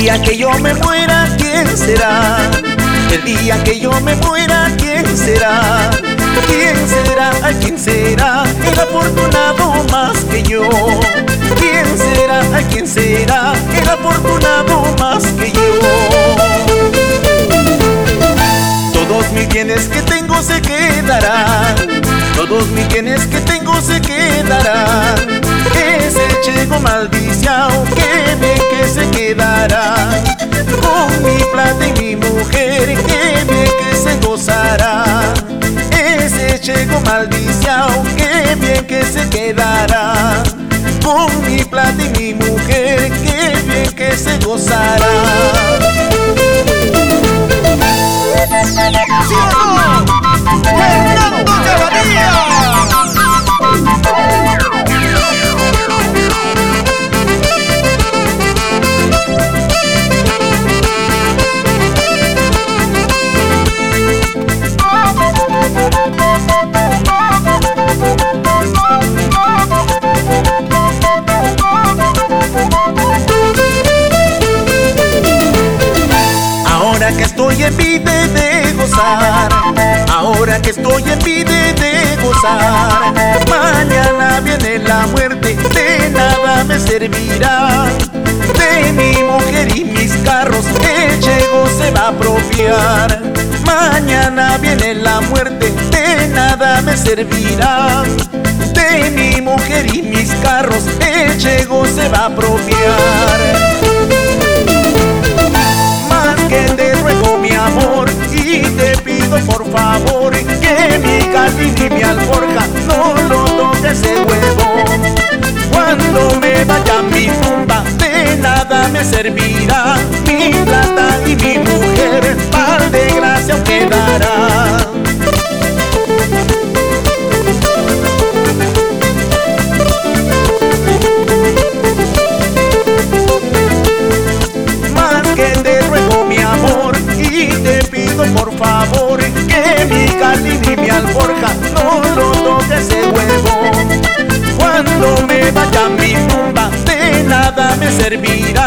día que yo me muera, ¿quién será? El día que yo me muera, ¿quién será? ¿Quién será? ¿A quién será? El afortunado más que yo. ¿Quién será? ¿A quién será? El afortunado más que yo. Todos mis bienes que tengo se quedarán. Todos mis bienes que tengo se quedarán. Ese chego maldiciao que bien Chego maldiciao que bien que se quedará. Con mi plata y mi mujer que bien que se gozará. Ahora que estoy en vida de gozar, mañana viene la muerte, de nada me servirá. De mi mujer y mis carros, el llego se va a apropiar. Mañana viene la muerte, de nada me servirá. De mi mujer y mis carros, el llego se va a apropiar por favor, que mi jardín y mi alforja no lo toque ese huevo. Cuando me vaya mi tumba, de nada me servirá mi plata y mi mujer, par de gracia quedará. Más que te ruego mi amor y te por favor que mi jardín y mi alforja no lo toque ese huevo. Cuando me vaya mi tumba, de nada me servirá